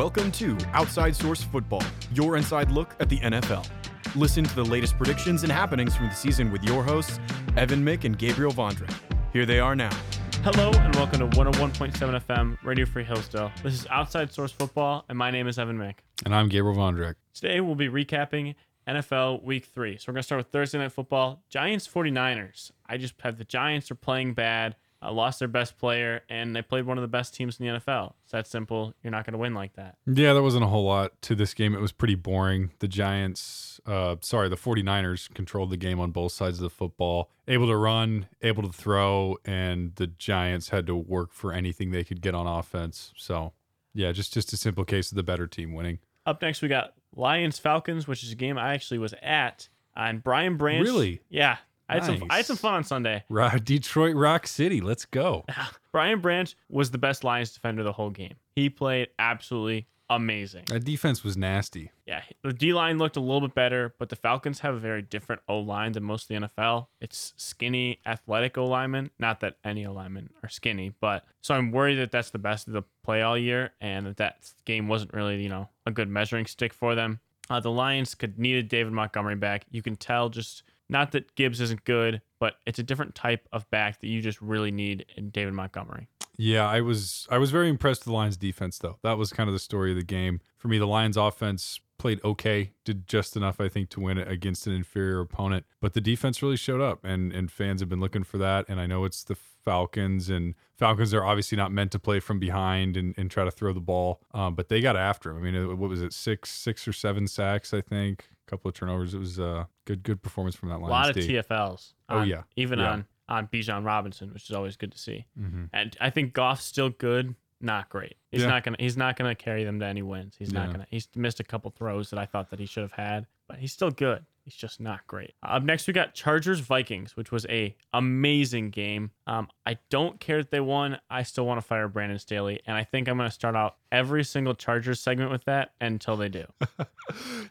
Welcome to Outside Source Football, your inside look at the NFL. Listen to the latest predictions and happenings from the season with your hosts, Evan Mick and Gabriel Vondrak. Here they are now. Hello and welcome to 101.7 FM, Radio Free Hillsdale. This is Outside Source Football, and my name is Evan Mick. And I'm Gabriel Vondrak. Today we'll be recapping NFL Week 3. So we're going to start with Thursday Night Football. Giants 49ers. I just have the Giants are playing bad uh, lost their best player, and they played one of the best teams in the NFL. It's that simple. You're not going to win like that. Yeah, there wasn't a whole lot to this game. It was pretty boring. The Giants, uh, sorry, the 49ers controlled the game on both sides of the football, able to run, able to throw, and the Giants had to work for anything they could get on offense. So, yeah, just just a simple case of the better team winning. Up next, we got Lions Falcons, which is a game I actually was at. And Brian Branch. Really? Yeah. I had, Nice. some, I had some fun on Sunday. Rock, Detroit Rock City, let's go. Brian Branch was the best Lions defender the whole game. He played absolutely amazing. That defense was nasty. Yeah, the D line looked a little bit better, but the Falcons have a very different O line than most of the NFL. It's skinny, athletic O linemen. Not that any O linemen are skinny, but so I'm worried that that's the best of the play all year, and that that game wasn't really you know a good measuring stick for them. Uh, the Lions could needed David Montgomery back. You can tell just not that Gibbs isn't good, but it's a different type of back that you just really need in David Montgomery. Yeah, I was I was very impressed with the Lions defense though. That was kind of the story of the game. For me, the Lions offense played okay, did just enough I think to win it against an inferior opponent, but the defense really showed up and and fans have been looking for that and I know it's the Falcons and Falcons are obviously not meant to play from behind and, and try to throw the ball, um, but they got after him. I mean, what was it, six six or seven sacks? I think, couple of turnovers. It was a good good performance from that line. A lot of D. TFLs. Oh, yeah. even Yeah. on on Bijan Robinson, which is always good to see. Mhm. And I think Goff's still good, not great. He's Yeah. not gonna he's not gonna carry them to any wins. He's not gonna. He's missed a couple throws that I thought that he should have had, but he's still good. He's just not great. Up next, we got Chargers Vikings, which was a amazing game. Um, I don't care that they won. I still want to fire Brandon Staley, and I think I'm gonna start out every single Chargers segment with that until they do.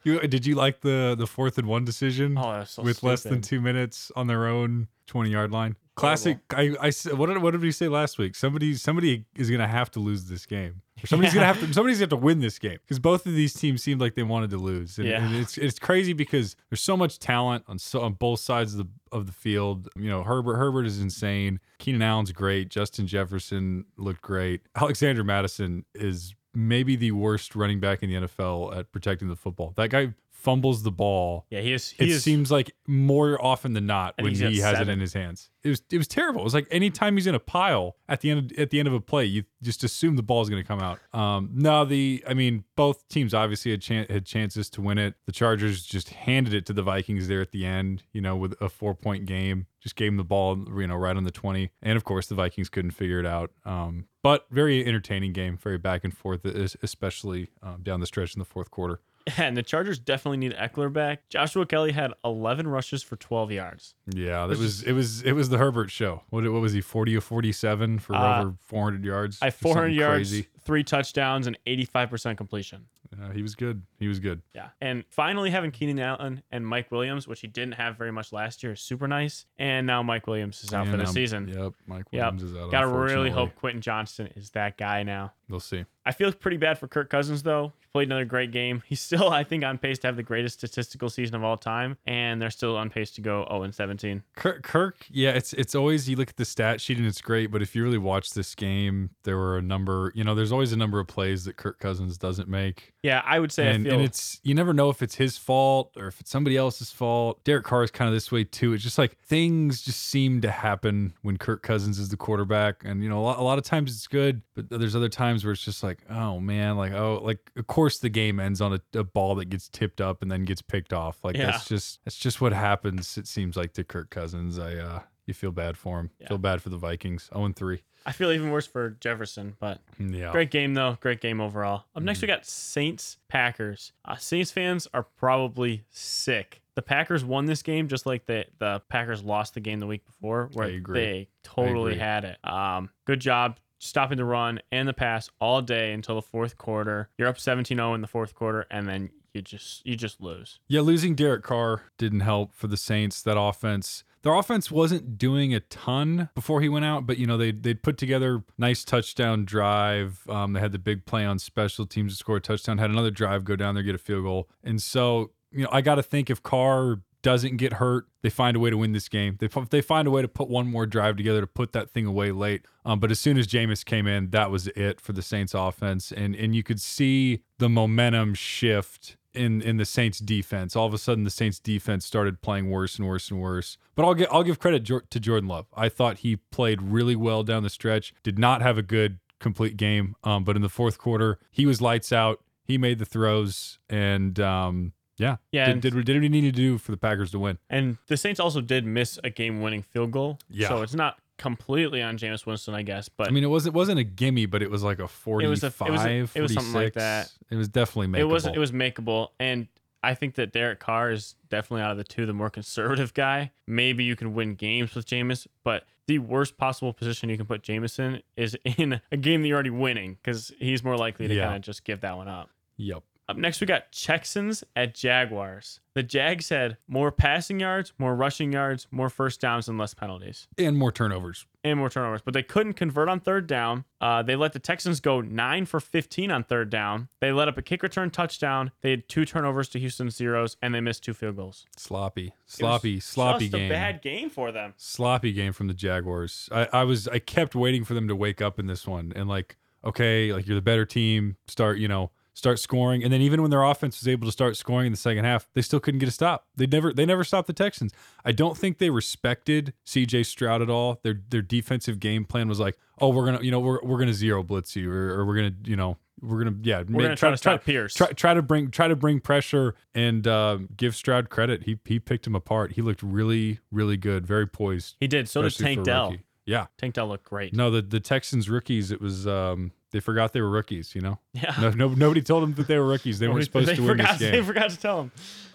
You did you like the the fourth and one decision? Oh, so with less than two minutes on their own 20 yard line. Classic. I, I what did, what did we say last week? Somebody somebody is gonna have to lose this game. Or somebody's gonna have to somebody's gonna have to win this game because both of these teams seemed like they wanted to lose. And, Yeah. and it's it's crazy because there's so much talent on so on both sides of the of the field. You know, Herbert Herbert is insane. Keenan Allen's great. Justin Jefferson looked great. Alexander Mattison is maybe the worst running back in the NFL at protecting the football. That guy fumbles the ball Yeah, he is. He it is. seems like more often than not when he has it in his hands. It was it was terrible. It was like anytime he's in a pile at the end of, at the end of a play, you just assume the ball is going to come out. Um, no, the I mean both teams obviously had chan- had chances to win it. The Chargers just handed it to the Vikings there at the end. You know, with a four point game, just gave them the ball, you know, right on the twenty. And of course, the Vikings couldn't figure it out. Um, but very entertaining game, very back and forth, especially um, down the stretch in the fourth quarter. and the Chargers definitely need Ekeler back. Joshua Kelley had 11 rushes for 12 yards. Yeah, that was it was it was the Herbert show. What what was he? Forty or forty seven for Uh, over four hundred yards. I Or 400 yards, Crazy. three touchdowns, and 85% completion. Yeah, he was good. He was good. Yeah. And finally having Keenan Allen and Mike Williams, which he didn't have very much last year, is super nice. And now Mike Williams is out for And, the um, season. Yep, Mike Yep. Williams is out. Gotta really hope Quentin Johnston is that guy now. We'll see. I feel pretty bad for Kirk Cousins though. He played another great game. He's still, I think, on pace to have the greatest statistical season of all time, and they're still on pace to go 0 and 17. Kirk, Kirk, yeah, it's it's always you look at the stat sheet and it's great, but if you really watch this game, there were a number. You know, there's always a number of plays that Kirk Cousins doesn't make, Yeah, I would say and, I feel and it's you never know if it's his fault or if it's somebody else's fault. Derek Carr is kind of this way too. It's just like things just seem to happen when Kirk Cousins is the quarterback, and you know a lot, a lot of times it's good, but there's other times where it's just like, oh man, like oh, like of course the game ends on a, a ball that gets tipped up and then gets picked off. Like Yeah. that's just that's just what happens. It seems like to Kirk Cousins. I uh, you feel bad for him. Yeah. Feel bad for the Vikings. 0 3. I feel even worse for Jefferson, but Yeah. Great game though. Great game overall. Up next, we Mm-hmm. got Saints Packers. Uh, Saints fans are probably sick. The Packers won this game just like the the Packers lost the game the week before, where they totally had it. Um, good job stopping the run and the pass all day until the fourth quarter. You're up 17-0 in the fourth quarter, and then you just you just lose. Yeah, losing Derek Carr didn't help for the Saints. That offense, their offense wasn't doing a ton before he went out, but you know they they'd put together nice touchdown drive. Um, they had the big play on special teams to score a touchdown. Had another drive go down there get a field goal, and so you know I got to think if Carr doesn't get hurt, they find a way to win this game. They they find a way to put one more drive together to put that thing away late. Um, but as soon as Jameis came in, that was it for the Saints offense, and and you could see the momentum shift in in the Saints defense. All of a sudden, the Saints defense started playing worse and worse and worse. But I'll get I'll give credit to Jordan Love. I thought he played really well down the stretch. Did not have a good complete game, um, but in the fourth quarter, he was lights out. He made the throws, and um, yeah. Yeah. Did, did, did what he needed to do for the Packers to win. And the Saints also did miss a game winning field goal. Yeah. So it's not completely on Jameis Winston, I guess. But I mean, it wasn't wasn't a gimme, but it was like a 45, was a- it was a- it was something like that. It was definitely makeable. it was it was makeable. And I think that Derek Carr is definitely out of the two the more conservative guy. Maybe you can win games with Jameis, but the worst possible position you can put Jameis in is in a game that you're already winning because he's more likely to Yeah. kind of just give that one up. Yep. Up next, we got Texans at Jaguars. The Jags had more passing yards, more rushing yards, more first downs, and less penalties, And more turnovers. and more turnovers. But they couldn't convert on third down. Uh, they let the Texans go nine for 15 on third down. They let up a kick return touchdown. They had two turnovers to Houston zeros, and they missed two field goals. Sloppy. Sloppy. Sloppy just game. a bad game for them. sloppy game from the Jaguars. I, I was I kept waiting for them to wake up in this one and like, okay, like you're the better team, start, you know, start scoring. And then even when their offense was able to start scoring in the second half, they still couldn't get a stop. They never they never stopped the Texans. I don't think they respected CJ Stroud at all. Their their defensive game plan was like, oh, we're gonna, you know, we're we're gonna zero blitz you or, or we're gonna, you know, we're gonna yeah, We're gonna try to stop Pierce. Try, try to bring try to bring pressure and uh, give Stroud credit. He he picked him apart. He looked really really good, very poised. He did. So did Tank Dell. Yeah. Tank Dell looked great. No, the the Texans rookies. It was um they forgot they were rookies. You know, Yeah. no, no nobody told them that they were rookies. They weren't supposed they to win forgot, this They forgot to tell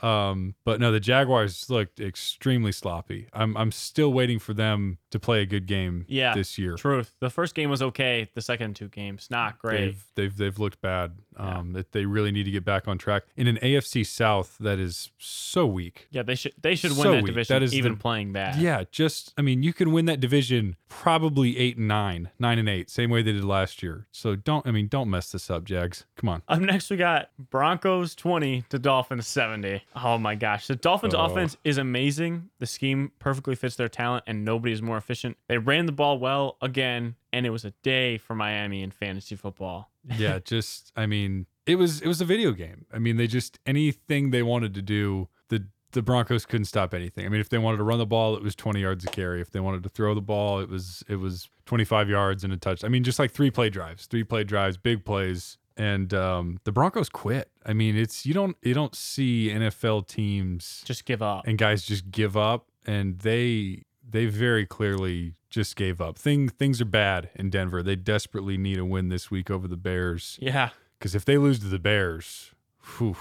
them. Um, but no, the Jaguars looked extremely sloppy. I'm I'm still waiting for them to play a good game. Yeah, this year. Truth. The first game was okay. The second two games, not great. They've they've they've looked bad. Um, that they really need to get back on track in an AFC South that is so weak. Yeah, they should they should win that weak. division That is even the- playing bad. Yeah, just I mean, you can win that division probably eight and nine, nine and eight, same way they did last year. So don't I mean, don't mess this up, Jags. Come on. Up next we got Broncos 20 to Dolphins 70. Oh my gosh. The Dolphins Oh. offense is amazing. The scheme perfectly fits their talent and nobody is more efficient. They ran the ball well again and it was a day for Miami in fantasy football. yeah, just I mean, it was it was a video game. I mean, they just anything they wanted to do, the the Broncos couldn't stop anything. I mean, if they wanted to run the ball, it was 20 yards a carry. If they wanted to throw the ball, it was it was 25 yards and a touch. I mean, just like three play drives, three play drives, big plays. And um, the Broncos quit. I mean, it's you don't you don't see NFL teams Just give up. and guys just give up and they they very clearly just gave up. Thing things are bad in Denver. They desperately need a win this week over the Bears Yeah. because if they lose to the Bears, whew,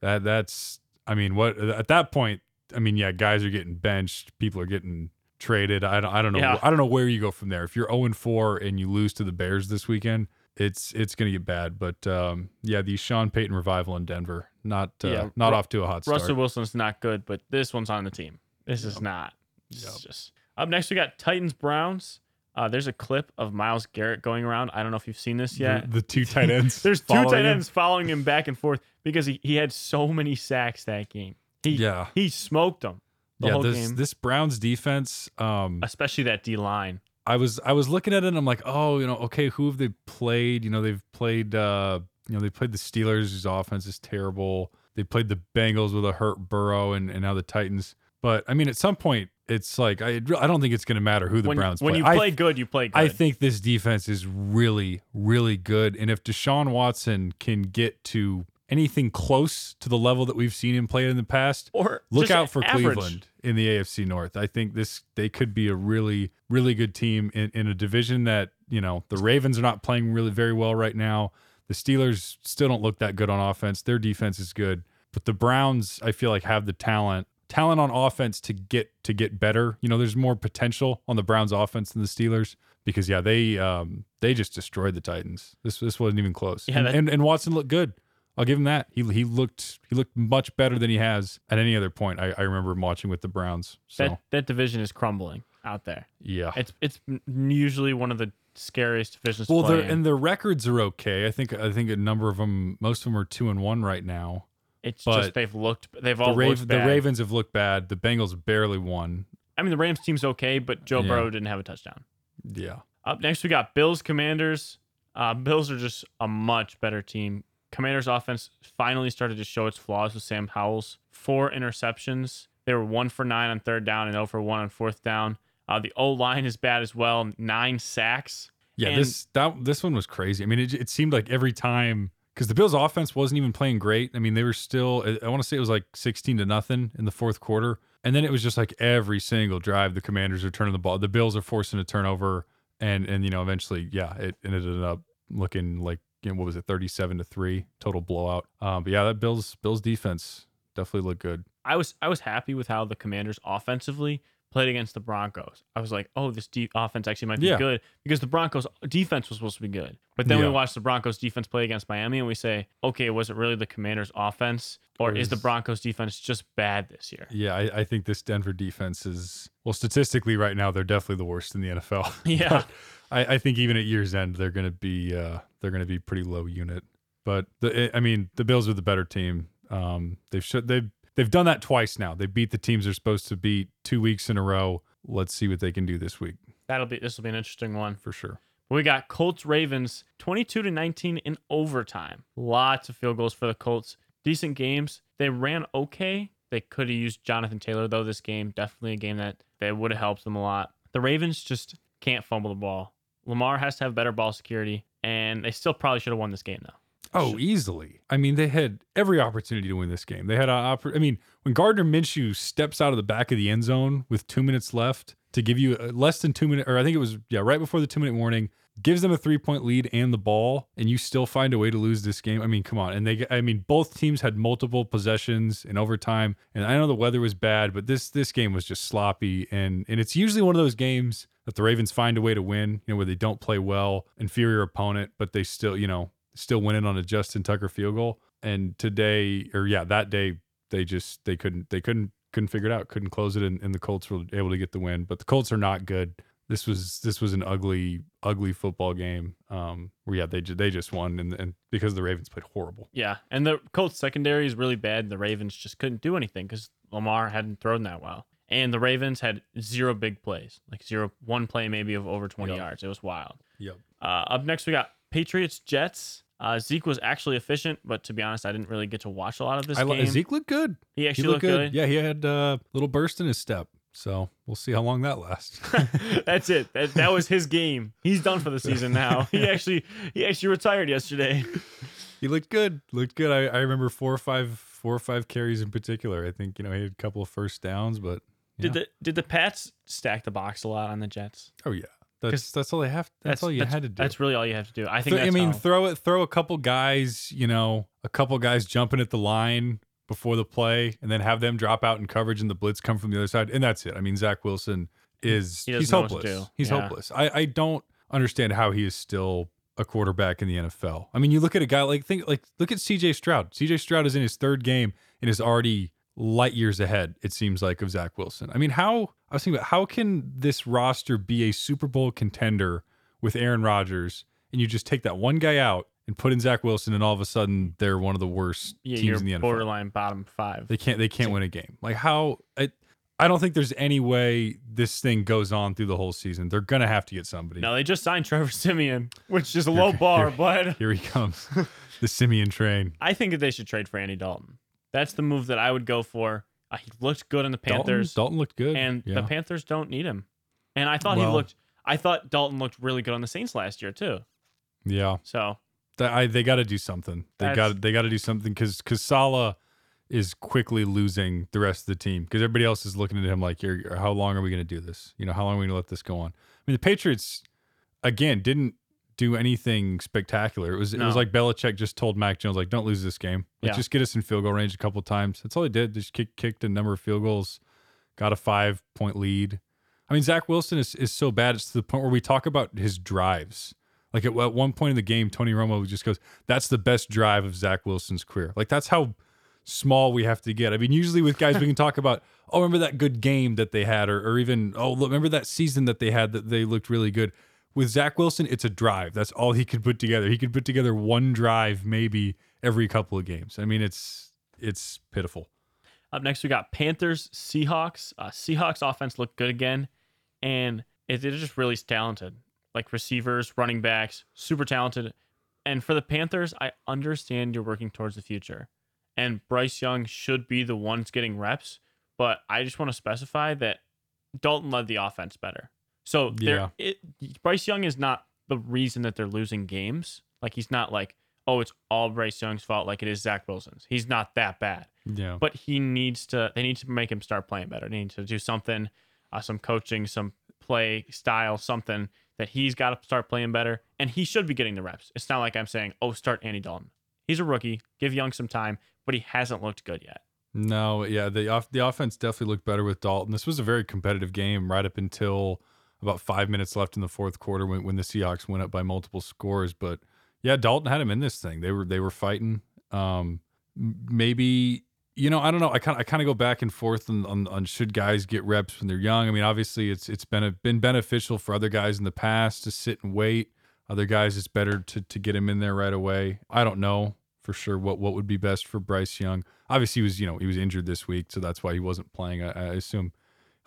that that's I mean what at that point I mean yeah guys are getting benched, people are getting traded. I don't I don't know Yeah. I don't know where you go from there. If you're 0 and 4 and you lose to the Bears this weekend, it's it's going to get bad. But um, yeah, the Sean Payton revival in Denver not uh, Yeah, not Ru- off to a hot start. Russell Wilson's not good, but this one's on the team. This is not. Is just up next. We got Titans Browns. Uh, there's a clip of Myles Garrett going around. I don't know if you've seen this yet. The, the two tight ends. There's two tight him. ends following him back and forth because he, he had so many sacks that game. He Yeah. he smoked them the yeah, whole this game, this Browns defense. Um, especially that D line. I was I was looking at it and I'm like, oh, you know, okay, who have they played? You know, they've played uh, you know, they played the Steelers, whose offense is terrible. They played the Bengals with a hurt Burrow and, and now the Titans. But I mean, at some point, it's like I I don't think it's going to matter who the When, Browns when play. When you I- play good, you play good. I think this defense is really, really good. And if Deshaun Watson can get to anything close to the level that we've seen him play in the past, or look out for average. Cleveland in the AFC North. I think this they could be a really, really good team in, in a division that, you know, the Ravens are not playing really very well right now. The Steelers still don't look that good on offense. Their defense is good. But the Browns, I feel like, have the talent talent on offense to get to get better. You know, there's more potential on the Browns offense than the Steelers because yeah, they um they just destroyed the Titans. This this wasn't even close. Yeah, and, that- and and Watson looked good. I'll give him that. He he looked he looked much better than he has at any other point. I, I remember him watching with the Browns. So That that division is crumbling out there. yeah. It's it's usually one of the scariest divisions Well, to play in. and their records are okay. I think I think a number of them, most of them are two and one right now. It's but just they've looked they've The, all Rav- looked the. Ravens have looked bad. The Bengals barely won. I mean the Rams team's okay, but Joe Yeah. Burrow didn't have a touchdown. Yeah, Up next we got Bills Commanders. Uh, Bills are just a much better team. Commanders offense finally started to show its flaws with Sam Howell's four interceptions. They were one for nine on third down and 0 for one on fourth down. Uh, the O line is bad as well. Nine sacks. yeah. And- this that this one was crazy. I mean, it, it seemed like every time because the Bills' offense wasn't even playing great. I mean, they were still. I- want to say it was like sixteen to nothing in the fourth quarter, and then it was just like every single drive the Commanders are turning the ball. The Bills are forcing a turnover, and and you know eventually, yeah, it ended up looking like you know, what was it, thirty-seven to three, total blowout. Um, but yeah, that Bills Bills defense definitely looked good. I was I was happy with how the Commanders offensively played against the Broncos. I was like, oh, this de- offense actually might be Yeah. good because the Broncos defense was supposed to be good. But then Yeah. we watched the Broncos defense play against Miami and we say, okay, was it really the Commanders offense or is the Broncos defense just bad this year? Yeah, I, I think this Denver defense is well statistically right now they're definitely the worst in the NFL. Yeah. I, I think even at year's end they're going to be uh, they're going to be pretty low unit. But the I mean the Bills are the better team. Um, they've sh- they've they've done that twice now. They beat the teams they're supposed to beat two weeks in a row. Let's see what they can do this week That'll be this will be an interesting one. for sure. We got Colts Ravens 22 to 19 in overtime. Lots of field goals for the Colts. Decent games. They ran okay. They could have used Jonathan Taylor though this game. Definitely a game that that would have helped them a lot. The Ravens just can't fumble the ball. Lamar has to have better ball security and they still probably should have won this game though. Oh, easily. I mean, they had every opportunity to win this game. They had a oppor- I mean, when Gardner Minshew steps out of the back of the end zone with two minutes left to give you uh, less than two minute, or I think it was yeah, right before the two minute warning, gives them a three point lead and the ball, and you still find a way to lose this game. I mean, come on. And they, I mean, both teams had multiple possessions in overtime, and I know the weather was bad, but this this game was just sloppy, and and it's usually one of those games that the Ravens find a way to win, you know, where they don't play well, inferior opponent, but they still, you know, still went in on a Justin Tucker field goal. And today, or yeah, that day, they just they couldn't they couldn't couldn't figure it out, couldn't close it, and, and the Colts were able to get the win. But the Colts are not good. This was this was an ugly ugly football game. Um, where yeah, they they just won, and and because the Ravens played horrible. Yeah, and the Colts secondary is really bad. The Ravens just couldn't do anything because Lamar hadn't thrown that well, and the Ravens had zero big plays, like zero one play maybe of over twenty Yep. yards. It was wild. Yep. Uh, up next, we got Patriots Jets. Uh, Zeke was actually efficient, but to be honest, I didn't really get to watch a lot of this I game. Zeke looked good. he He actually looked looked good. good. Yeah, he had a little burst in his step. So we'll see how long that lasts. That's it. That, that was his game. He's done for the season now. He actually he actually retired yesterday. he looked good. Looked good. I, I remember four or five four or five carries in particular. I think you know he had a couple of first downs, but Did the did the Pats stack the box a lot on the Jets? oh yeah, that's that's all they have. That's, all you that's, had to do. That's really all you have to do. I think. Th- I mean, how- throw it, throw a couple guys, you know, a couple guys jumping at the line before the play, and then have them drop out in coverage, and the blitz come from the other side, and that's it. I mean, Zach Wilson is He he's know what to hopeless. He's Yeah. hopeless. I I don't understand how he is still a quarterback in the NFL. I mean, you look at a guy like think like look at C.J. Stroud. C.J. Stroud is in his third game and is already light years ahead. It seems like of Zach Wilson. I mean, how I was thinking about how can this roster be a Super Bowl contender with Aaron Rodgers, and you just take that one guy out and put in Zach Wilson, and all of a sudden they're one of the worst yeah, teams in the NFL. borderline bottom five. They can't they can't win a game. Like how I, I don't think there's any way this thing goes on through the whole season. They're gonna have to get somebody. No, they just signed Trevor Siemian, which is a low bar, here- but Here he comes, the Siemian train. I think that they should trade for Andy Dalton. That's the move that I would go for. Uh, he looked good in the Panthers, Dalton looked good, and yeah. the Panthers don't need him. And I thought he looked. I thought Dalton looked really good on the Saints last year too. yeah. So I, they got to do something. They got they got to do something because because Salah is quickly losing the rest of the team because everybody else is looking at him like, You're, how long are we going to do this? You know, how long are we going to let this go on? I mean, the Patriots again didn't do anything spectacular. It was it was No. like Belichick just told Mac Jones like, don't lose this game. Like, Yeah. just get us in field goal range a couple times. That's all they did. Just kick, kicked a number of field goals, got a five point lead. I mean, Zach Wilson is, is so bad. It's to the point where we talk about his drives. Like at, at one point in the game, Tony Romo just goes, "That's the best drive of Zach Wilson's career." Like that's how small we have to get. I mean, usually with guys we can talk about, oh, remember that good game that they had, or, or even oh, look, remember that season that they had that they looked really good. With Zach Wilson, it's a drive. That's all he could put together. He could put together one drive maybe every couple of games. I mean, it's it's pitiful. Up next, we got Panthers, Seahawks. Uh, Seahawks offense looked good again, and it, just really talented. Like receivers, running backs, super talented. And for the Panthers, I understand you're working towards the future, and Bryce Young should be the ones getting reps. But I just want to specify that Dalton led the offense better. So Yeah. it, Bryce Young is not the reason that they're losing games. Like he's not like, oh, it's all Bryce Young's fault, like it is Zach Wilson's. He's not that bad Yeah. but he needs to they need to make him start playing better they need to do something uh, some coaching some play style something that he's got to start playing better and he should be getting the reps it's not like i'm saying oh start andy dalton he's a rookie give young some time but he hasn't looked good yet No, yeah, the off the offense definitely looked better with Dalton. This was a very competitive game right up until about five minutes left in the fourth quarter when, when the Seahawks went up by multiple scores. But yeah, Dalton had him in this thing. They were they were fighting. Um, maybe you know I don't know. I kind I kind of go back and forth on, on on should guys get reps when they're young. I mean, obviously it's it's been a, been beneficial for other guys in the past to sit and wait. Other guys, it's better to to get him in there right away. I don't know for sure what what would be best for Bryce Young. Obviously, he was you know he was injured this week, so that's why he wasn't playing. I, I assume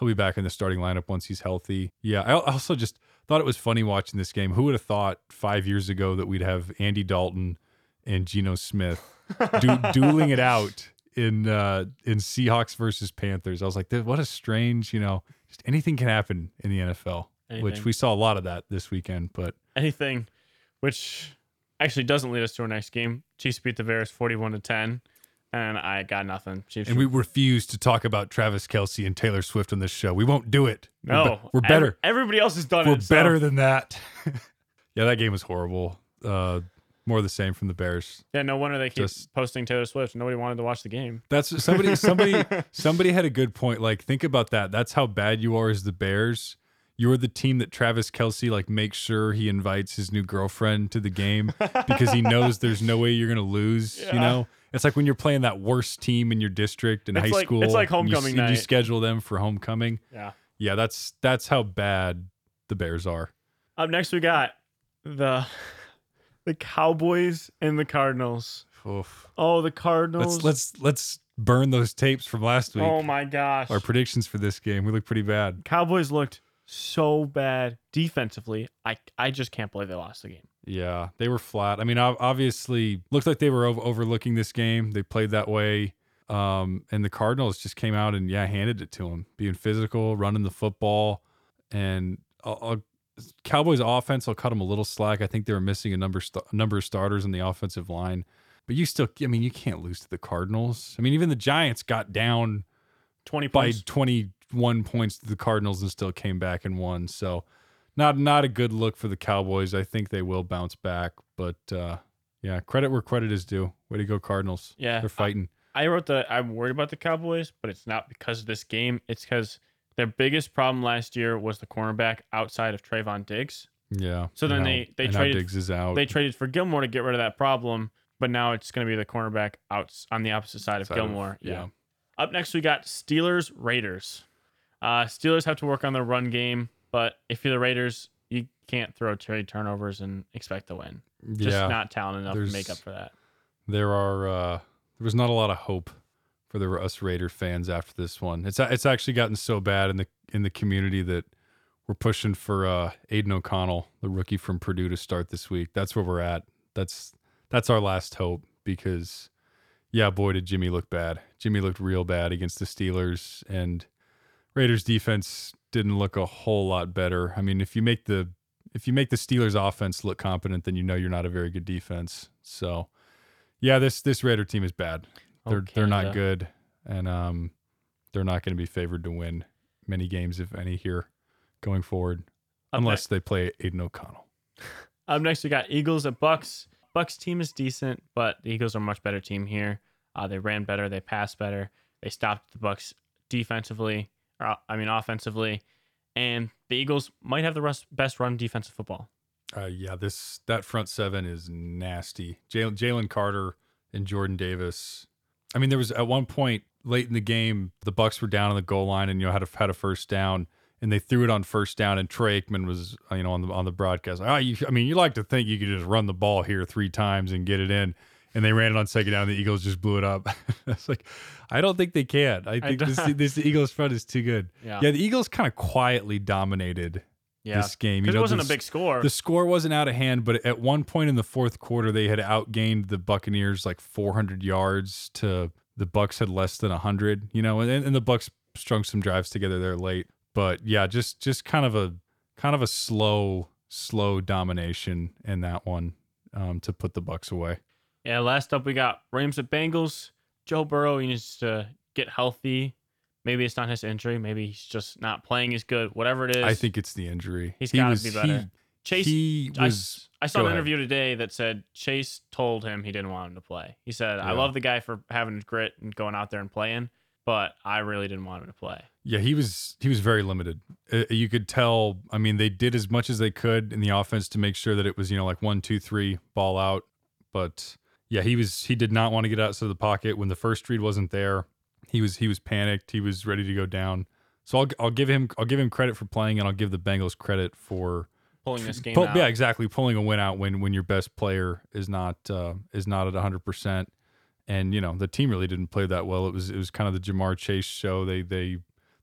he'll be back in the starting lineup once he's healthy. Yeah, I also just thought it was funny watching this game. Who would have thought five years ago that we'd have Andy Dalton and Geno Smith du- dueling it out in uh, in Seahawks versus Panthers? I was like, what a strange, you know, just anything can happen in the NFL. Which we saw a lot of that this weekend, but anything which actually doesn't lead us to our next game chiefs beat the bears 41 to 10 and i got nothing chiefs and we refuse to talk about Travis Kelce and Taylor Swift on this show. We won't do it. We're no be- we're, better. everybody else has done we're it so- better than that. yeah, that game was horrible. Uh, more of the same from the Bears. yeah no wonder they keep Just- posting taylor swift nobody wanted to watch the game That's somebody. Somebody. somebody had a good point. Like, think about that. That's how bad you are as the Bears. You're the team that Travis Kelce like makes sure he invites his new girlfriend to the game because he knows there's no way you're gonna lose. You know, it's like when you're playing that worst team in your district in It's high like- school. it's like you homecoming s- and You schedule them for homecoming. yeah Yeah, that's that's how bad the Bears are. Up next, we got the the Cowboys and the Cardinals. Oof. Oh, the Cardinals. Let's let's let's burn those tapes from last week. Oh my gosh. Our predictions for this game. We look pretty bad. Cowboys looked so bad defensively. I I just can't believe they lost the game. Yeah, they were flat. I mean, obviously, looked like they were ov- overlooking this game. They played that way, um, and the Cardinals just came out and yeah, handed it to them, being physical, running the football, and Cowboys offense. I'll cut them a little slack. I think they were missing a number st- number of starters on the offensive line, but you still, I mean, you can't lose to the Cardinals. I mean, even the Giants got down Twenty by 21 points to the Cardinals and still came back and won. So not not a good look for the Cowboys. I think they will bounce back, but uh yeah, credit where credit is due. Way to go Cardinals. Yeah, They're fighting. I wrote that I'm worried about the Cowboys, but it's not because of this game. It's because their biggest problem last year was the cornerback outside of Trevon Diggs. yeah. So then they- they traded- Diggs is out. They traded for Gilmore to get rid of that problem, but now it's going to be the cornerback out on the opposite side of Side of- Gilmore. yeah. yeah. Up next, we got Steelers Raiders. Uh, Steelers have to work on their run game, but if you're the Raiders, you can't throw trade turnovers and expect to win. Just yeah. not talent enough to make up for that. there are uh there was not a lot of hope for the us Raider fans after this one. It's it's actually gotten so bad in the in the community that we're pushing for uh Aidan O'Connell, the rookie from Purdue, to start this week. That's where we're at. That's that's our last hope because yeah, boy did Jimmy look bad. Jimmy looked real bad against the Steelers and Raiders defense didn't look a whole lot better. I mean, if you make the if you make the Steelers offense look competent, then you know you're not a very good defense. So yeah, this this Raider team is bad. They're Oh, they're not good, and um, they're not going to be favored to win many games, if any, here going forward, Up unless they play Aidan O'Connell. Up next, we got Eagles at Bucks. Bucks team is decent, but the Eagles are a much better team here. Uh, they ran better, they passed better, they stopped the Bucks defensively, or uh, I mean offensively, and the Eagles might have the rest, best run defensive football. Uh, yeah, this that front seven is nasty. Jalen Carter and Jordan Davis. I mean, there was at one point late in the game, the Bucks were down on the goal line and you know had a had a first down, and they threw it on first down, and Troy Aikman was you know on the on the broadcast. Oh, you, I mean, you like to think you could just run the ball here three times and get it in, and they ran it on second down. And the Eagles just blew it up. it's like, I don't think they can. I think this don't- this Eagles front is too good. Yeah. Yeah, the Eagles kind of quietly dominated Yeah. this game. You know, it wasn't the a big score. the score wasn't out of hand, but at one point in the fourth quarter, they had outgained the Buccaneers like 400 yards to the Bucks had less than 100. You know, and, and the Bucks strung some drives together there late. But yeah, just just kind of a kind of a slow slow domination in that one um, to put the Bucks away. Yeah. Last up, we got Rams at Bengals. Joe Burrow he needs to get healthy. Maybe it's not his injury. Maybe he's just not playing as good. Whatever it is. I think it's the injury. He's He gotta was- be better. Chase. He, he I. I saw an ahead. interview today that said Chase told him he didn't want him to play. He said, "I love the guy for having grit and going out there and playing, but I really didn't want him to play." Yeah, he was he was very limited. Uh, you could tell. I mean, they did as much as they could in the offense to make sure that it was you know like one, two, three, ball out. But yeah, he was he did not want to get outside of the pocket when the first read wasn't there. He was he was panicked. He was ready to go down. So I'll I'll give him I'll give him credit for playing, and I'll give the Bengals credit for Pulling this game pull- out. yeah exactly pulling a win out when when your best player is not uh, is not at hundred percent. And you know the team really didn't play that well. It was it was kind of the Ja'Marr Chase show. They they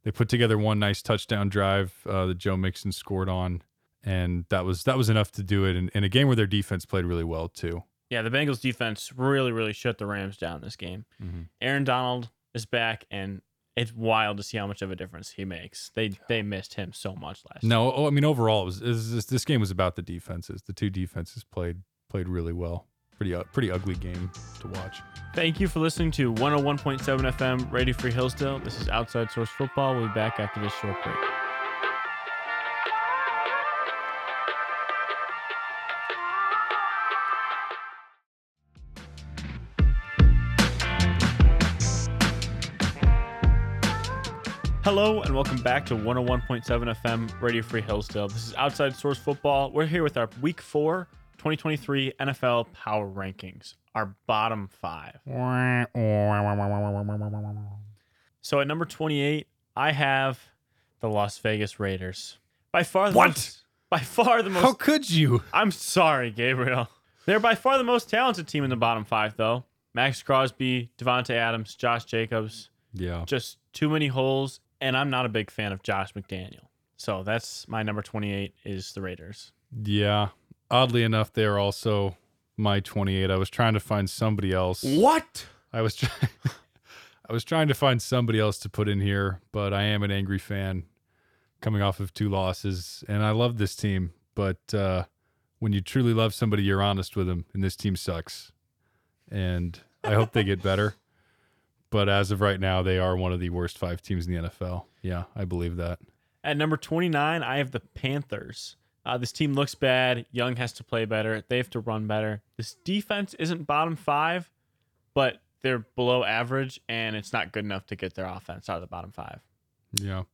they put together one nice touchdown drive uh, that Joe Mixon scored on, and that was that was enough to do it. In, in a game where their defense played really well too. Yeah, the Bengals defense really, really shut the Rams down this game. Mm-hmm. Aaron Donald is back, and it's wild to see how much of a difference he makes. They they missed him so much last. year. No, oh, I mean overall, it was, it was- this, this game was about the defenses. The two defenses played played really well. Pretty u- pretty ugly game to watch. Thank you for listening to 101.7 FM Radio Free Hillsdale. This is Outside Source Football. We'll be back after this short break. Hello and welcome back to 101.7 FM Radio Free Hillsdale. This is Outside Source Football. We're here with our Week 4 2023 NFL Power Rankings, our bottom five. So at number 28, I have the Las Vegas Raiders. By far the What? most by far the most How could you? I'm sorry, Gabriel. They're by far the most talented team in the bottom 5 though. Maxx Crosby, Davante Adams, Josh Jacobs, Yeah. just too many holes and I'm not a big fan of Josh McDaniel. So that's my number 28 is the Raiders. Yeah. Oddly enough, they are also my 28. I was trying to find somebody else. What? I was trying I was trying to find somebody else to put in here, but I am an angry fan coming off of two losses and I love this team, but uh when you truly love somebody, you're honest with them and this team sucks. And I hope they get better. But as of right now, they are one of the worst 5 teams in the NFL. Yeah, I believe that. At number 29, I have the Panthers. Uh, this team looks bad. Young has to play better. They have to run better. This defense isn't bottom five, but they're below average, and it's not good enough to get their offense out of the bottom five. Yeah.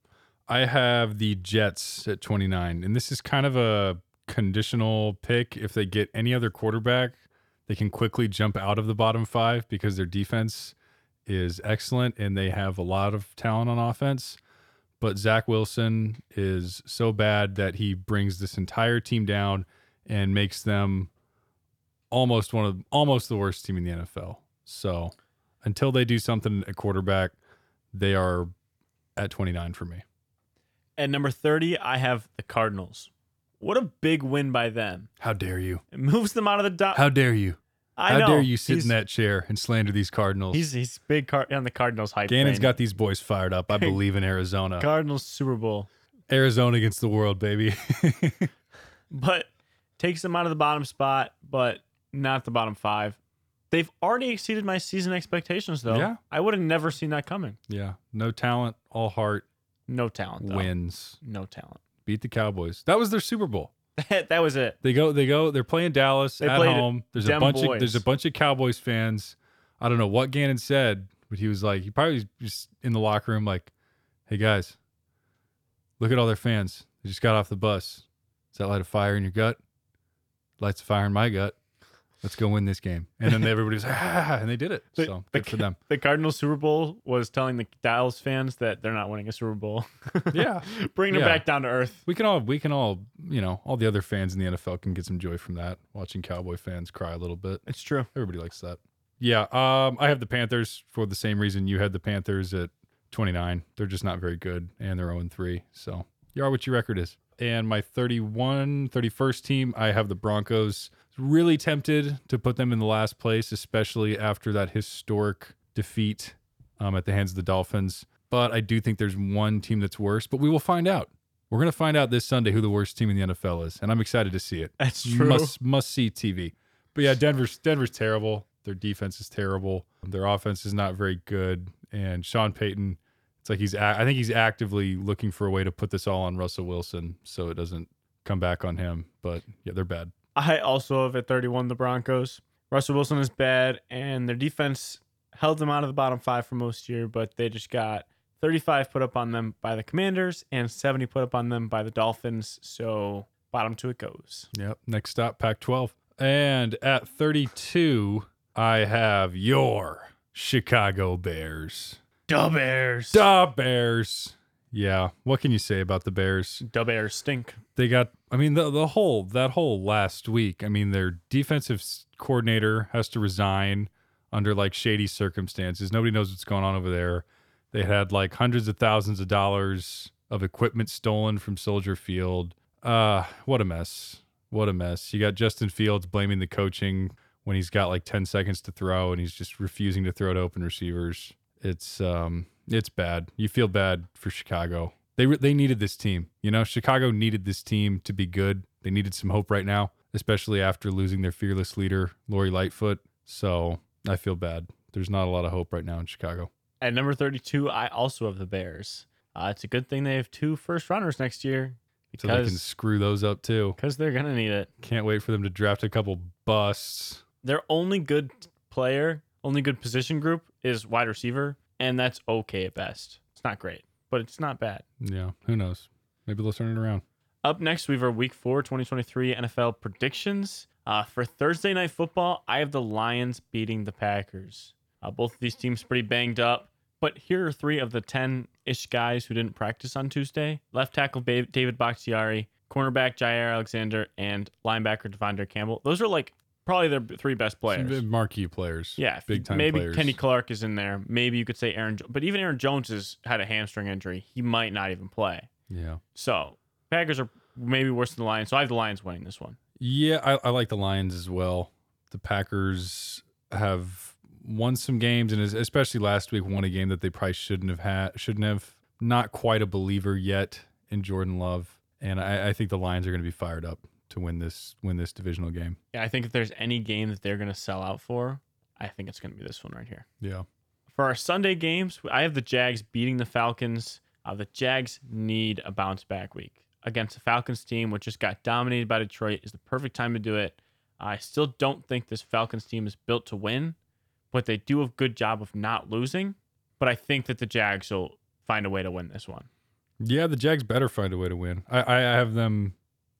I have the Jets at 29, and this is kind of a conditional pick. If they get any other quarterback, they can quickly jump out of the bottom five because their defense is excellent and they have a lot of talent on offense. But Zach Wilson is so bad that he brings this entire team down and makes them almost one of almost the worst team in the NFL. So until they do something at quarterback, they are at 29 for me. At number 30, I have the Cardinals. What a big win by them. How dare you? It moves them out of the dot. How dare you? I How know. dare you sit he's, in that chair and slander these Cardinals? He's he's big car- on the Cardinals hype. Gannon's train. got these boys fired up. I believe in Arizona. Cardinals Super Bowl. Arizona against the world, baby. but takes them out of the bottom spot, but not the bottom five. They've already exceeded my season expectations, though. Yeah. I would have never seen that coming. yeah. No talent, all heart, No talent, though. wins. No talent. Beat the Cowboys. That was their Super Bowl. That that was it. They go, they go, they're playing Dallas They at played home. There's a them bunch boys. of there's a bunch of Cowboys fans. I don't know what Gannon said, but he was like, he probably was just in the locker room, like, hey guys, look at all their fans. They just got off the bus. Does that light a fire in your gut? lights a fire in my gut. Let's go win this game. And then everybody's ah, and they did it. The- so the good for them. The Cardinals Super Bowl was telling the Dallas fans that they're not winning a Super Bowl. Yeah. Bringing Yeah. them back down to earth. We can all we can all you know all the other fans in the NFL can get some joy from that. Watching Cowboy fans cry a little bit. It's true. Everybody likes that. Yeah. Um. I have the Panthers for the same reason you had the Panthers at 29. They're just not very good, and they're 0 3. So you are what your record is. And my 31, 31st team, I have the Broncos. Really tempted to put them in the last place, especially after that historic defeat um, at the hands of the Dolphins. But I do think there's one team that's worse. But we will find out. We're gonna find out this Sunday who the worst team in the NFL is, and I'm excited to see it. That's true. Must must see TV. But yeah, Denver's Denver's terrible. Their defense is terrible. Their offense is not very good. And Sean Payton, it's like he's I think he's actively looking for a way to put this all on Russell Wilson so it doesn't come back on him. But yeah, they're bad. I also have at 31 the Broncos. Russell Wilson is bad, and their defense held them out of the bottom five for most year, but they just got 35 put up on them by the Commanders and 70 put up on them by the Dolphins. So bottom two it goes. Yep. Next stop, Pac 12. And at 32, I have your Chicago Bears. Da Bears. Da Bears. Yeah. What can you say about the Bears? Da Bears stink. They got, I mean, the, the whole, that whole last week, I mean, their defensive coordinator has to resign under like shady circumstances. Nobody knows what's going on over there. They had like hundreds of thousands of dollars of equipment stolen from Soldier Field. Uh, what a mess. What a mess. You got Justin Fields blaming the coaching when he's got like 10 seconds to throw and he's just refusing to throw to open receivers. It's um it's bad. You feel bad for Chicago. They re- they needed this team. You know, Chicago needed this team to be good. They needed some hope right now, especially after losing their fearless leader, Lori Lightfoot. So, I feel bad. There's not a lot of hope right now in Chicago. At number 32, I also have the Bears. Uh, it's a good thing they have two first runners next year So they can screw those up too. because they're gonna need it. Can't wait for them to draft a couple busts. Their only good player, only good position group is wide receiver, and that's okay at best. It's not great, but it's not bad. Yeah, who knows? Maybe they'll turn it around. Up next, we have our Week Four 2023 NFL predictions. Uh, for Thursday Night Football, I have the Lions beating the Packers. Uh, both of these teams pretty banged up, but here are three of the 10 ish guys who didn't practice on Tuesday left tackle David Bakhtiari, cornerback Jaire Alexander, and linebacker De'Vondre Campbell. Those are like probably their three best players. Some marquee players. Yeah, big time Maybe players. Kenny Clark is in there. Maybe you could say Aaron, but even Aaron Jones has had a hamstring injury. He might not even play. Yeah. So Packers are maybe worse than the Lions. So I have the Lions winning this one. Yeah, I, I like the Lions as well. The Packers have won some games, and especially last week, won a game that they probably shouldn't have had. Shouldn't have. Not quite a believer yet in Jordan Love, and I, I think the Lions are going to be fired up to win this win this divisional game. Yeah, I think if there's any game that they're going to sell out for, I think it's going to be this one right here. Yeah. For our Sunday games, I have the Jags beating the Falcons. Uh, the Jags need a bounce back week against the Falcons team, which just got dominated by Detroit. Is the perfect time to do it. I still don't think this Falcons team is built to win, but they do a good job of not losing. But I think that the Jags will find a way to win this one. Yeah, the Jags better find a way to win. I, I I have them.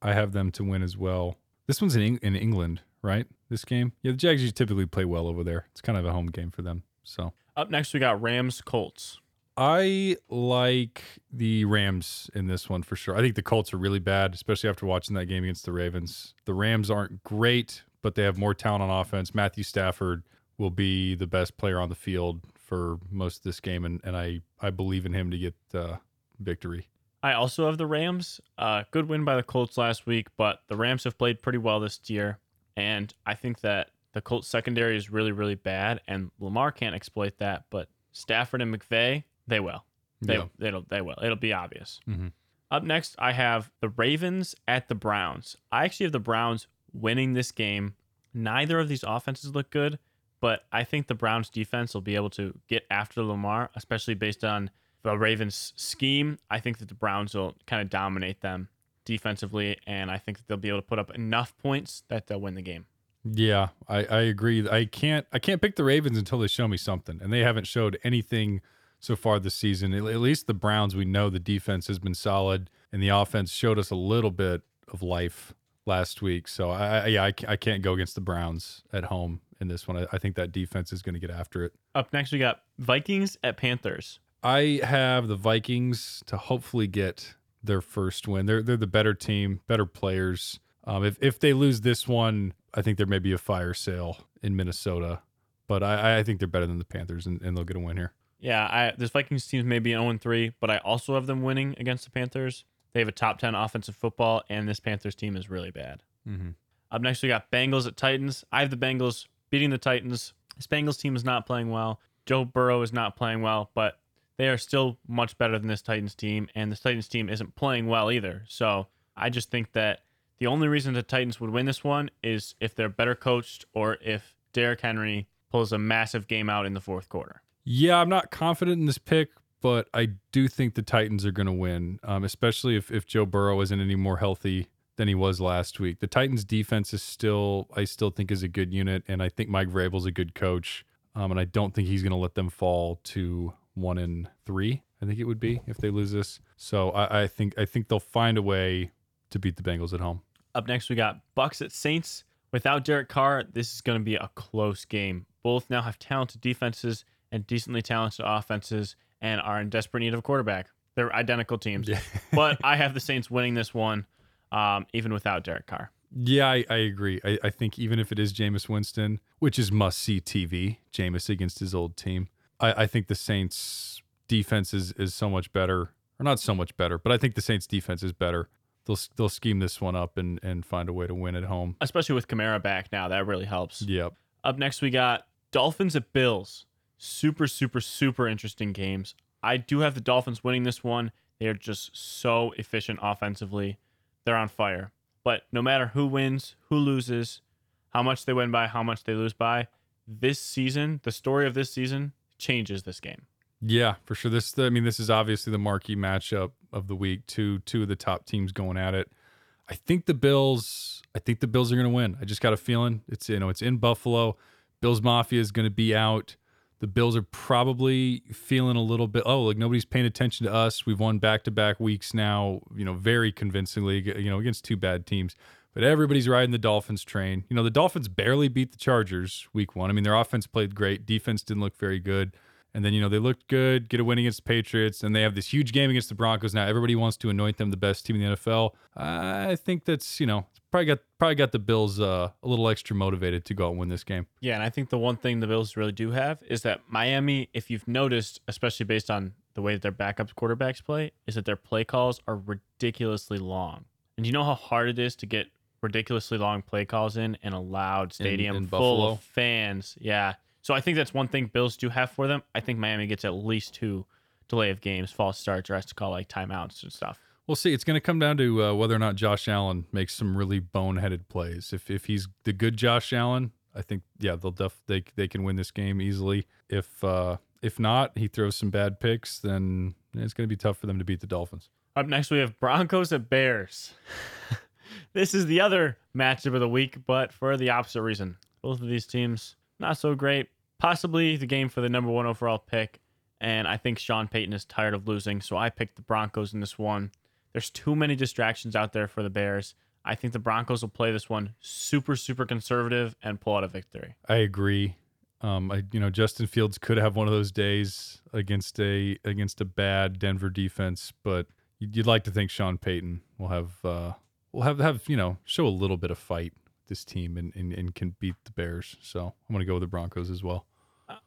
I have them to win as well. This one's in Eng- in England, right? This game. Yeah, the Jags usually typically play well over there. It's kind of a home game for them. So Up next, we got Rams Colts. I like the Rams in this one for sure. I think the Colts are really bad, especially after watching that game against the Ravens. The Rams aren't great, but they have more talent on offense. Matthew Stafford will be the best player on the field for most of this game, and, and I, I believe in him to get uh, victory. I also have the Rams. Uh, good win by the Colts last week, but the Rams have played pretty well this year, and I think that the Colts secondary is really, really bad, and Lamar can't exploit that. But Stafford and McVay, they will. They Yeah. it'll they will. It'll be obvious. Mhm. Up next, I have the Ravens at the Browns. I actually have the Browns winning this game. Neither of these offenses look good, but I think the Browns defense will be able to get after Lamar, especially based on the Ravens scheme. I think that the Browns will kind of dominate them defensively, and I think that they'll be able to put up enough points that they'll win the game. Yeah, I, I agree. I can't I can't pick the Ravens until they show me something, and they haven't showed anything so far this season. At, at least the Browns, we know the defense has been solid, and the offense showed us a little bit of life last week. So I, I yeah, I, I can't go against the Browns at home in this one. I, I think that defense is going to get after it. Up next, we got Vikings at Panthers. I have the Vikings to hopefully get their first win. They're they're the better team, better players. Um, if if they lose this one, I think there may be a fire sale in Minnesota. But I, I think they're better than the Panthers, and, and they'll get a win here. Yeah, I, this Vikings team may be 0 3, but I also have them winning against the Panthers. They have a top 10 offensive football, and this Panthers team is really bad. Mm-hmm. Up next, we got Bengals at Titans. I have the Bengals beating the Titans. This Bengals team is not playing well. Joe Burrow is not playing well, but they are still much better than this Titans team, and this Titans team isn't playing well either. So I just think that the only reason the Titans would win this one is if they're better coached or if Derrick Henry pulls a massive game out in the fourth quarter. Yeah, I'm not confident in this pick, but I do think the Titans are going to win, um, especially if, if Joe Burrow isn't any more healthy than he was last week. The Titans defense is still, I still think is a good unit, and I think Mike Vrabel's a good coach, um, and I don't think he's going to let them fall to one in three. I think it would be if they lose this. So I, I think I think they'll find a way to beat the Bengals at home. Up next, we got Bucs at Saints. Without Derek Carr, this is going to be a close game. Both now have talented defenses and decently talented offenses and are in desperate need of a quarterback. They're identical teams. but I have the Saints winning this one, um, even without Derek Carr. Yeah, I, I agree. I, I think even if it is Jameis Winston, which is must see TV, Jameis against his old team, I, I think the Saints defense is, is so much better, or not so much better, but I think the Saints defense is better. They'll they'll scheme this one up and, and find a way to win at home. Especially with Kamara back now, that really helps. Yep. Up next, we got Dolphins at Bills. Super, super, super interesting games. I do have the Dolphins winning this one. They are just so efficient offensively. They're on fire. But no matter who wins, who loses, how much they win by, how much they lose by, this season, the story of this season changes this game. Yeah, for sure. This, I mean, this is obviously the marquee matchup of the week. Two, two of the top teams going at it. I think the Bills. I think the Bills are going to win. I just got a feeling. It's you know, it's in Buffalo. Bills Mafia is going to be out. The Bills are probably feeling a little bit. Oh, like nobody's paying attention to us. We've won back to back weeks now. You know, very convincingly. You know, against two bad teams. But everybody's riding the Dolphins train. You know, the Dolphins barely beat the Chargers week one. I mean, their offense played great. Defense didn't look very good. And then, you know, they looked good, get a win against the Patriots, and they have this huge game against the Broncos. Now everybody wants to anoint them the best team in the NFL. I think that's, you know, probably got probably got the Bills uh, a little extra motivated to go out and win this game. Yeah, and I think the one thing the Bills really do have is that Miami, if you've noticed, especially based on the way that their backup quarterbacks play, is that their play calls are ridiculously long. And you know how hard it is to get ridiculously long play calls in in a loud stadium in full Buffalo? of fans. Yeah. So I think that's one thing Bills do have for them. I think Miami gets at least two delay of games, false starts, or has to call like timeouts and stuff. We'll see. It's going to come down to uh, whether or not Josh Allen makes some really boneheaded plays. If if he's the good Josh Allen, I think yeah they'll def they they can win this game easily. If uh, if not, he throws some bad picks, then it's going to be tough for them to beat the Dolphins. Up next, we have Broncos at Bears. this is the other matchup of the week, but for the opposite reason. Both of these teams, not so great. Possibly the game for the number one overall pick. And I think Sean Payton is tired of losing, so I picked the Broncos in this one. There's too many distractions out there for the Bears. I think the Broncos will play this one super, super conservative and pull out a victory. I agree. Um, I you know Justin Fields could have one of those days against a against a bad Denver defense, but you'd, like to think Sean Payton will have uh, will have have you know show a little bit of fight this team and, and and can beat the Bears. So I'm gonna go with the Broncos as well.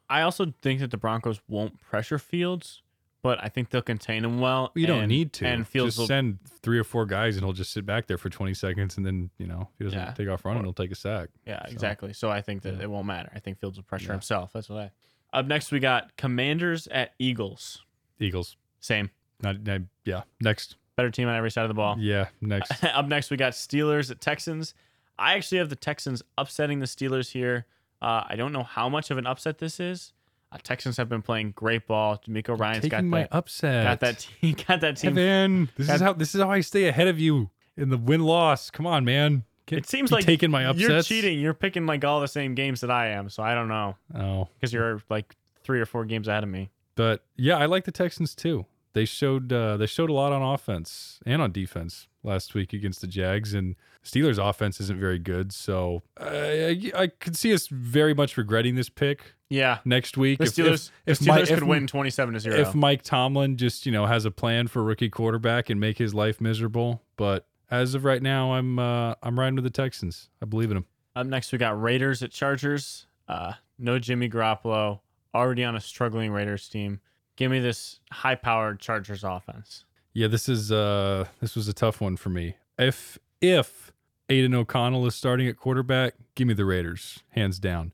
I also think that the Broncos won't pressure Fields, but I think they'll contain him well. You don't and- need to. And Fields just will send three or four guys, and he'll just sit back there for 20 seconds, and then you know if he doesn't Yeah. take off running, he'll take a sack. Yeah, So, exactly. So I think that yeah. it won't matter. I think Fields will pressure Yeah. himself. That's what I. Up next, we got Commanders at Eagles. Eagles. Same. Not, not yeah. Next. Better team on every side of the ball. Yeah. Next. Up next, we got Steelers at Texans. I actually have the Texans upsetting the Steelers here. Uh, I don't know how much of an upset this is. Uh, Texans have been playing great ball. DeMeco Ryans got my that, upset. got that team, got that team. Evan, this is how this is how I stay ahead of you in the win loss. Come on, man. Get- It seems like taking my upsets. You're cheating. You're picking like all the same games that I am. So I don't know Oh, because you're like three or four games ahead of me. but yeah, I like the Texans too. They showed uh, they showed a lot on offense and on defense last week against the Jags, and Steelers' offense isn't very good. So I, I, I could see us very much regretting this pick Yeah. next week. The if- Steelers, if, the Mi- Steelers if- could win 27 to 0. if Mike Tomlin just you know has a plan for rookie quarterback and make his life miserable. But as of right now, I'm uh, I'm riding with the Texans. I believe in them. Up next, we got Raiders at Chargers. Uh, no Jimmy Garoppolo, already on a struggling Raiders team. Give me this high-powered Chargers offense. Yeah, this is uh this was a tough one for me. If if Aidan O'Connell is starting at quarterback, give me the Raiders, hands down.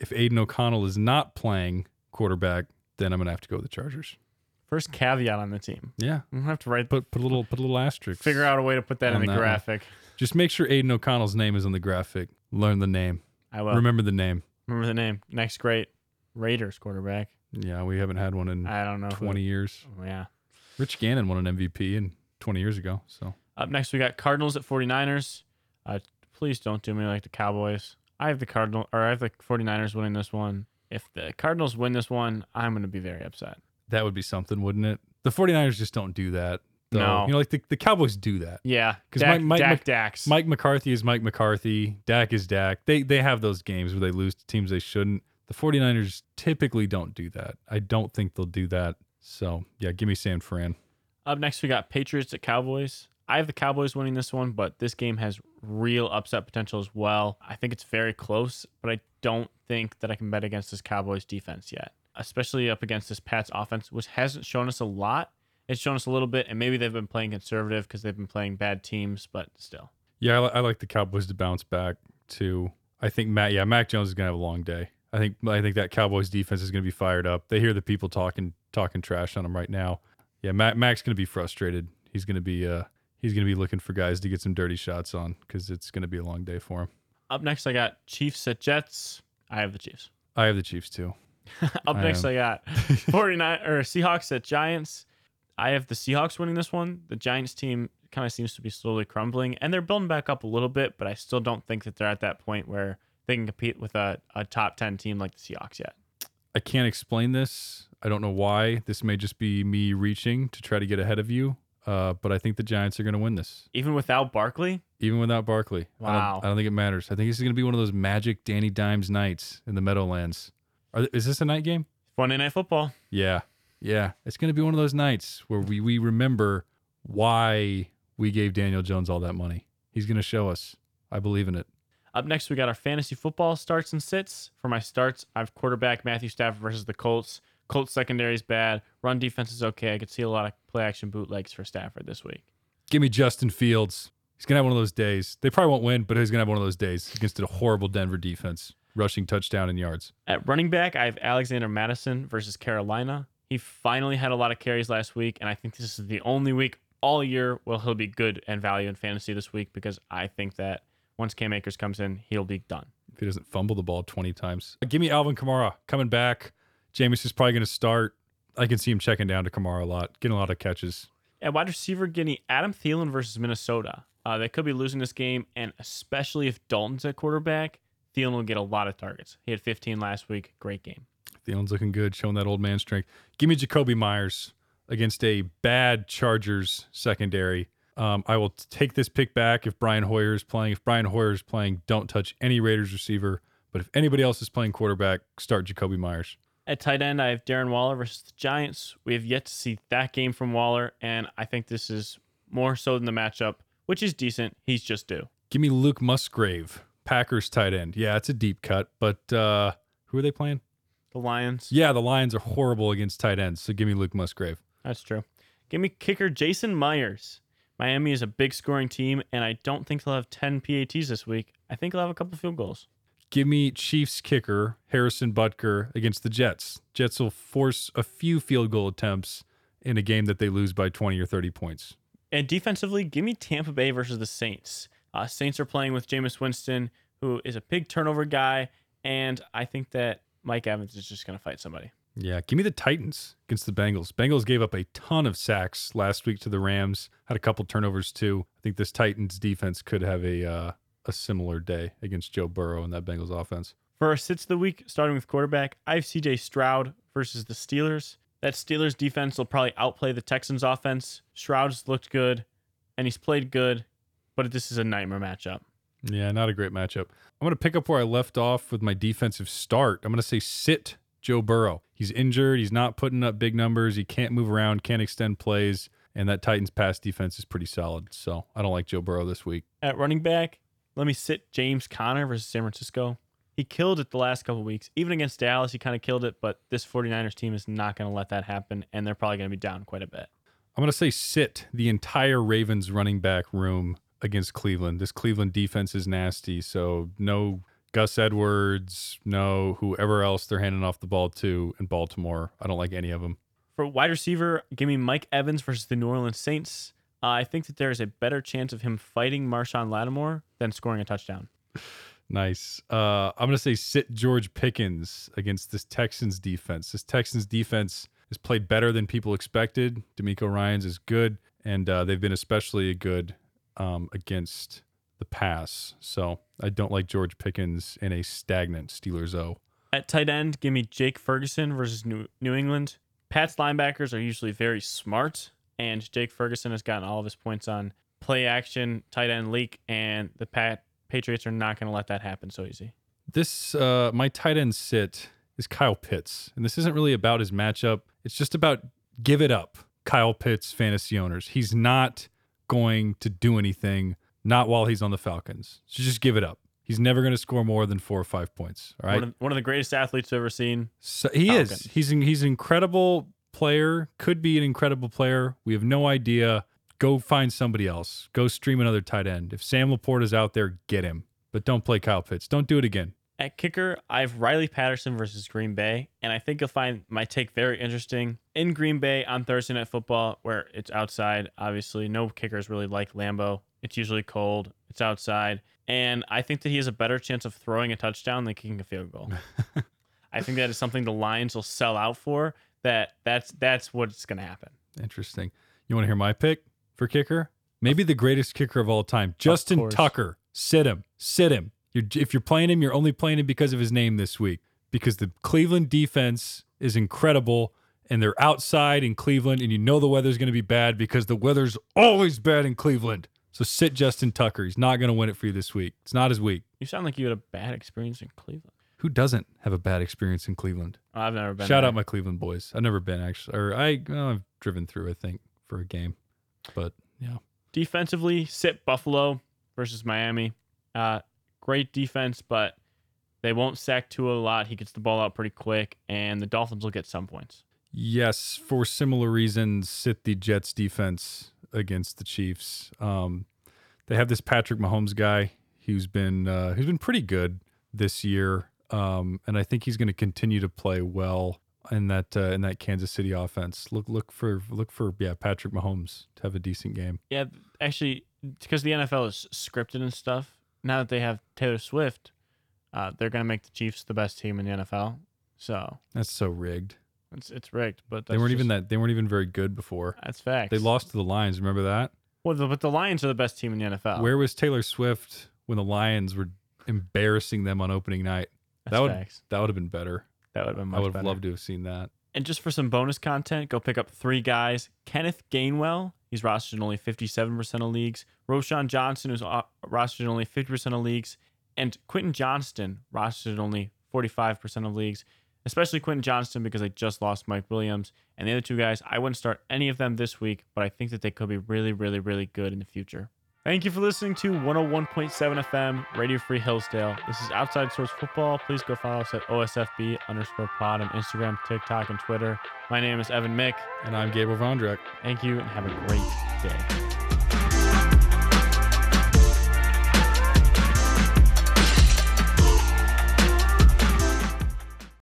If Aidan O'Connell is not playing quarterback, then I'm gonna have to go with the Chargers. First caveat on the team. Yeah, I'm gonna have to write, put put a little put a little asterisk. figure out a way to put that in the that one. graphic. Just make sure Aidan O'Connell's name is on the graphic. Learn the name. I will Remember the name. remember the name. Next great Raiders quarterback. Yeah, we haven't had one in I don't know. who- 20 years. Yeah. Rich Gannon won an MVP in 20 years ago. So Up next, we got Cardinals at 49ers. Uh, please don't do me like the Cowboys. I have the Cardinal or I have the 49ers winning this one. If the Cardinals win this one, I'm going to be very upset. that would be something, wouldn't it? The 49ers just don't do that. though. No. You know, like the, the Cowboys do that. Yeah. Because Mike- Mike Dak. Mike McCarthy is Mike McCarthy. Dak is Dak. They they have those games where they lose to teams they shouldn't. The 49ers typically don't do that. I don't think they'll do that. So, yeah, give me San Fran. Up next, we got Patriots at Cowboys. I have the Cowboys winning this one, but this game has real upset potential as well. I think it's very close, but I don't think that I can bet against this Cowboys defense yet, especially up against this Pats offense, which hasn't shown us a lot. It's shown us a little bit, and maybe they've been playing conservative because they've been playing bad teams, but still. Yeah, I, I like the Cowboys to bounce back too. I think Matt. Yeah, Mac Jones is gonna have a long day. I think I think that Cowboys defense is gonna be fired up. They hear the people talking talking trash on them right now. Yeah, Mac, Mac's gonna be frustrated. He's gonna be uh he's gonna be looking for guys to get some dirty shots on because it's gonna be a long day for him. Up next, I got Chiefs at Jets. I have the Chiefs. I have the Chiefs too. Up I next, am. I got 49 or Seahawks at Giants. I have the Seahawks winning this one. The Giants team kind of seems to be slowly crumbling, and they're building back up a little bit, but I still don't think that they're at that point where they can compete with a, a top 10 team like the Seahawks yet. I can't explain this. I don't know why. This may just be me reaching to try to get ahead of you. Uh, but I think the Giants are going to win this, Even without Barkley, even without Barkley. I Wow. don't, I don't think it matters. I think this is going to be one of those magic Danny Dimes nights in the Meadowlands. Are, th- is this a night game? Monday Night Football. Yeah, yeah. It's going to be one of those nights where we we remember why we gave Daniel Jones all that money. He's going to show us. I believe in it. Up next, we got our fantasy football starts and sits. For my starts, I have quarterback Matthew Stafford versus the Colts. Colts secondary is bad. Run defense is okay. I could see a lot of play action bootlegs for Stafford this week. Give me Justin Fields. He's gonna have one of those days. They probably won't win, but he's gonna have one of those days against a horrible Denver defense, rushing touchdown and yards. At running back, I have Alexander Mattison versus Carolina. He finally had a lot of carries last week, and I think this is the only week all year where he'll be good and value in fantasy this week because I think that once Cam Akers comes in, he'll be done. If he doesn't fumble the ball twenty times, give me Alvin Kamara coming back. Jameis is probably gonna start. I can see him checking down to Kamara a lot, getting a lot of catches. At wide receiver, getting Adam Thielen versus Minnesota. Uh, they could be losing this game, and especially if Dalton's at quarterback, Thielen will get a lot of targets. He had 15 last week. Great game. Thielen's looking good, showing that old man strength. Give me Jakobi Meyers against a bad Chargers secondary. Um, I will take this pick back if Brian Hoyer is playing. If Brian Hoyer is playing, don't touch any Raiders receiver. But if anybody else is playing quarterback, start Jakobi Meyers. At tight end, I have Darren Waller versus the Giants. We have yet to see that game from Waller, and I think this is more so than the matchup, which is decent. He's just due. Give me Luke Musgrave, Packers tight end. Yeah, it's a deep cut, but uh, who are they playing? The Lions. Yeah, the Lions are horrible against tight ends. So give me Luke Musgrave. That's true. Give me kicker Jason Myers. Miami is a big scoring team, and I don't think they'll have 10 PATs this week. I think they'll have a couple field goals. Give me Chiefs kicker Harrison Butker against the Jets. Jets will force a few field goal attempts in a game that they lose by 20 or 30 points. And defensively, give me Tampa Bay versus the Saints. Uh, Saints are playing with Jameis Winston, who is a big turnover guy, and I think that Mike Evans is just going to fight somebody. Yeah, give me the Titans against the Bengals. Bengals gave up a ton of sacks last week to the Rams. Had a couple turnovers too. I think this Titans defense could have a uh, a similar day against Joe Burrow and that Bengals offense. For our sits of the week, starting with quarterback, I have CJ Stroud versus the Steelers. That Steelers defense will probably outplay the Texans offense. Stroud's looked good. and he's played good, but this is a nightmare matchup. Yeah, not a great matchup. I'm going to pick up where I left off with my defensive start. I'm going to say sit Joe Burrow. He's injured. He's not putting up big numbers. He can't move around, can't extend plays, and that Titans pass defense is pretty solid. So I don't like Joe Burrow this week. At running back, let me sit James Conner versus San Francisco. He killed it the last couple weeks. Even against Dallas, he kind of killed it, but this 49ers team is not going to let that happen, and they're probably going to be down quite a bit. I'm going to say sit the entire Ravens running back room against Cleveland. This Cleveland defense is nasty, so no Gus Edwards, no whoever else they're handing off the ball to in Baltimore. I don't like any of them. For wide receiver, give me Mike Evans versus the New Orleans Saints. Uh, I think that there is a better chance of him fighting Marshon Lattimore than scoring a touchdown. Nice. Uh, I'm going to say sit George Pickens against this Texans defense. This Texans defense has played better than people expected. DeMeco Ryans is good, and uh, they've been especially good um, against the pass. So I don't like George Pickens in a stagnant Steelers O. At tight end, give me Jake Ferguson versus New, New England. Pat's linebackers are usually very smart, and Jake Ferguson has gotten all of his points on play action, tight end leak, and the Pat Patriots are not going to let that happen so easy. This uh, my tight end sit is Kyle Pitts, and this isn't really about his matchup. It's just about give it up, Kyle Pitts fantasy owners. He's not going to do anything, not while he's on the Falcons. So just give it up. He's never going to score more than four or five points. All right. One of, one of the greatest athletes I've ever seen. So he Falcons. is. He's an, he's an incredible player. Could be an incredible player. We have no idea. Go find somebody else. Go stream another tight end. If Sam LaPorta is out there, get him. But don't play Kyle Pitts. Don't do it again. At kicker, I have Riley Patterson versus Green Bay, and I think you'll find my take very interesting. In Green Bay on Thursday Night Football, where it's outside, obviously, no kickers really like Lambeau. It's usually cold, it's outside, and I think that he has a better chance of throwing a touchdown than kicking a field goal. I think that is something the Lions will sell out for. That that's that's what's going to happen. Interesting. You want to hear my pick for kicker? Maybe the greatest kicker of all time, Justin. Tucker. Sit him. Sit him. You're, if you're playing him, you're only playing him because of his name this week. Because the Cleveland defense is incredible, and they're outside in Cleveland, and you know the weather's going to be bad because the weather's always bad in Cleveland. So sit Justin Tucker. He's not going to win it for you this week. It's not his week. You sound like you had a bad experience in Cleveland. Who doesn't have a bad experience in Cleveland? Oh, I've never been. Shout there. out my Cleveland boys. I've never been actually, or I, I've driven through. I think for a game, but yeah. defensively, sit Buffalo versus Miami. Uh, great defense, but they won't sack Tua a lot. He gets the ball out pretty quick, and the Dolphins will get some points. Yes, for similar reasons, sit the Jets defense against the Chiefs. Um, they have this Patrick Mahomes guy who's been uh, who's been pretty good this year, um, and I think he's going to continue to play well in that uh, in that Kansas City offense. Look look for look for yeah Patrick Mahomes to have a decent game. Yeah, actually, because the NFL is scripted and stuff. Now that they have Taylor Swift, uh, they're gonna make the Chiefs the best team in the NFL. So That's so rigged. It's it's rigged, but They weren't even that they weren't even very good before. That's facts. They lost to the Lions. Remember that? Well, the, but the Lions are the best team in the NFL. Where was Taylor Swift when the Lions were embarrassing them on opening night? That's that would facts. that would have been better. That would have been much I would have loved to have seen that. And just for some bonus content, go pick up three guys. Kenneth Gainwell, he's rostered in only 57% of leagues. Roschon Johnson, who's uh, rostered in only 50% of leagues. And Quentin Johnston, rostered in only 45% of leagues. Especially Quentin Johnston because they just lost Mike Williams. And the other two guys, I wouldn't start any of them this week, but I think that they could be really, really, really good in the future. Thank you for listening to 101.7 FM, Radio Free Hillsdale. This is Outside Source Football. Please go follow us at OSFB underscore pod on Instagram, TikTok, and Twitter. My name is Evan Mick. And I'm Gabriel Vondrak. Thank you and have a great day.